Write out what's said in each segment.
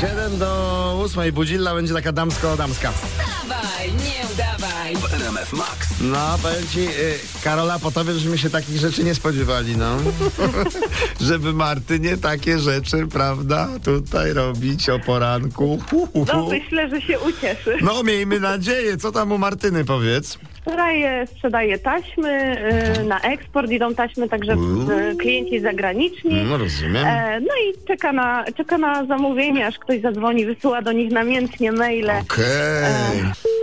7 do 8. Budzilla będzie taka damsko-damska. Dawaj, nie udawaj. w RMF Max. No, powiem ci, y, Karola, po tobie żeśmy się takich rzeczy nie spodziewali, no. Żeby Martynie takie rzeczy, prawda, tutaj robić o poranku. No myślę, że się ucieszy. No, miejmy nadzieję. Co tam u Martyny, powiedz? Sprzedaje, sprzedaje taśmy y, na eksport, idą taśmy także y, klienci zagraniczni. No, rozumiem. E, no i czeka na, czeka na zamówienie, aż ktoś zadzwoni, wysyła do nich namiętnie maile. Okej. tak.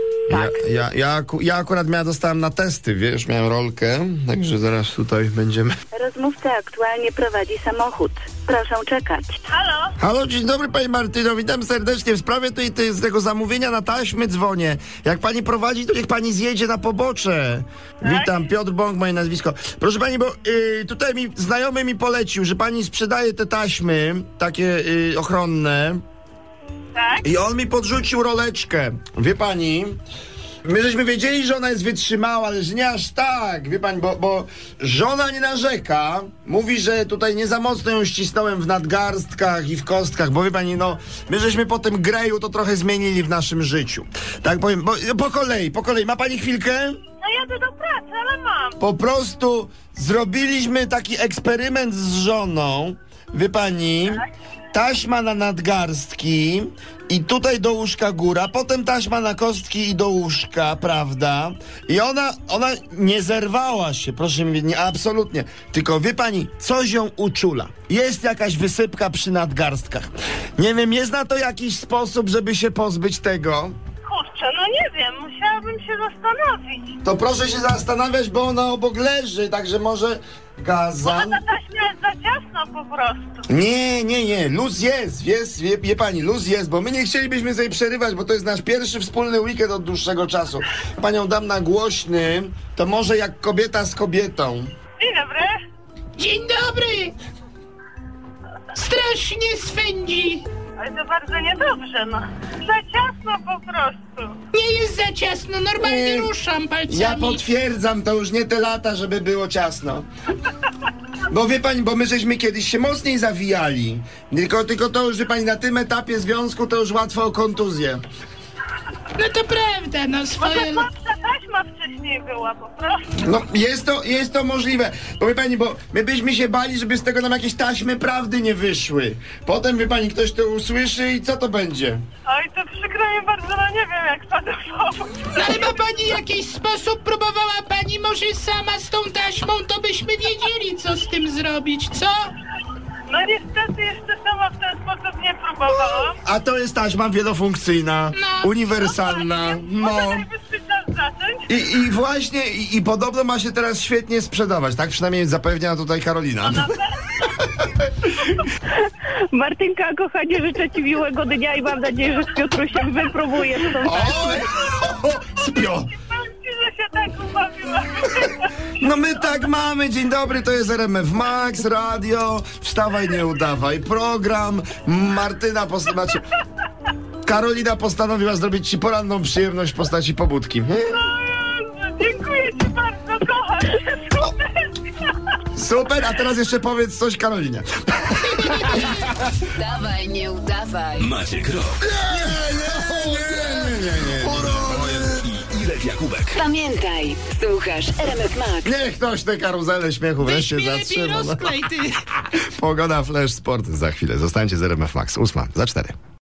Ja, ja, ja, aku- ja akurat miałem, dostałem na testy, wiesz, miałem rolkę, także zaraz tutaj będziemy. Rozmówca aktualnie prowadzi samochód. Proszę czekać. Halo? Halo, dzień dobry pani Martyno, witam serdecznie. W sprawie tej, tej, z tego zamówienia na taśmy dzwonię. Jak pani prowadzi, to niech pani zjedzie na pobocze. Witam, Piotr Bąk, moje nazwisko. Proszę pani, bo y, tutaj mi znajomy mi polecił, że pani sprzedaje te taśmy, takie y, ochronne. Tak? I on mi podrzucił roleczkę. Wie pani, my żeśmy wiedzieli, że ona jest wytrzymała, ale że nie aż tak, wie pani, bo, bo żona nie narzeka. Mówi, że tutaj nie za mocno ją ścisnąłem w nadgarstkach i w kostkach, bo wie pani, no, my żeśmy po tym greju to trochę zmienili w naszym życiu. Tak powiem, bo, po kolei, po kolei. Ma pani chwilkę? No jadę do pracy, ale mam. Po prostu zrobiliśmy taki eksperyment z żoną, wie pani, taśma na nadgarstki i tutaj do łóżka góra, potem taśma na kostki i do łóżka, prawda? I ona, ona nie zerwała się, proszę mi, nie, absolutnie. Tylko wie pani, coś ją uczula. Jest jakaś wysypka przy nadgarstkach. Nie wiem, jest na to jakiś sposób, żeby się pozbyć tego? Kurczę, no nie wiem, musiałabym się zastanowić. To proszę się zastanawiać, bo ona obok leży, także może gazan. jest ciasno po prostu. Nie, nie, nie, luz jest, jest, wie, wie pani, luz jest, bo my nie chcielibyśmy sobie przerywać, bo to jest nasz pierwszy wspólny weekend od dłuższego czasu. Panią dam na głośny, to może jak kobieta z kobietą. Dzień dobry. Dzień dobry! Strasznie swędzi! Ale to bardzo niedobrze, no. Za ciasno po prostu. Nie jest za ciasno, normalnie Nie. ruszam palcami. Ja potwierdzam, to już nie te lata, żeby było ciasno. Bo wie pani, bo my żeśmy kiedyś się mocniej zawijali. Tylko, tylko to już, wie pani, na tym etapie związku to już łatwo o kontuzję. No to prawda, no swoje... Słabsza taśma wcześniej była po prostu. No, jest to, jest to możliwe. Bo wie pani, bo my byśmy się bali, żeby z tego nam jakieś taśmy prawdy nie wyszły. Potem, wie pani, ktoś to usłyszy i co to będzie? Oj, to przykro mi bardzo, no nie wiem jak panu pomóc. No ale ma pani jakiś sposób, próbowała pani może sama z tą taśmą, to byśmy wiedzieli, co z tym zrobić, co? No niestety jeszcze sama w ten sposób nie próbowałam. A to jest taśma wielofunkcyjna, No. uniwersalna. No. Może najwyższy czas zacząć? I, I właśnie, i, i podobno ma się teraz świetnie sprzedawać. Tak przynajmniej zapewnia tutaj Karolina. Martynka, kochanie, życzę Ci miłego dnia i mam nadzieję, że z Piotrusiem wypróbujesz tą O, Ci, że się tak ubawiłam. No my tak mamy, dzień dobry, to jest RMF Max, radio, wstawaj, nie udawaj, program, Martyna, post- znaczy, Karolina postanowiła zrobić ci poranną przyjemność w postaci pobudki. Dziękuję Ci bardzo, kocham super. A teraz jeszcze powiedz coś Karolinie. Dawaj, nie udawaj. Maciek Rok Nie, nie, nie, i Jakubek. Pamiętaj, słuchasz RMF Max. Niech ktoś te karuzele śmiechu Weź wreszcie mi lepiej zatrzyma. no. rozklej, ty! Pogoda, flash, sport za chwilę. Zostańcie z RMF Max. Ósma, za cztery.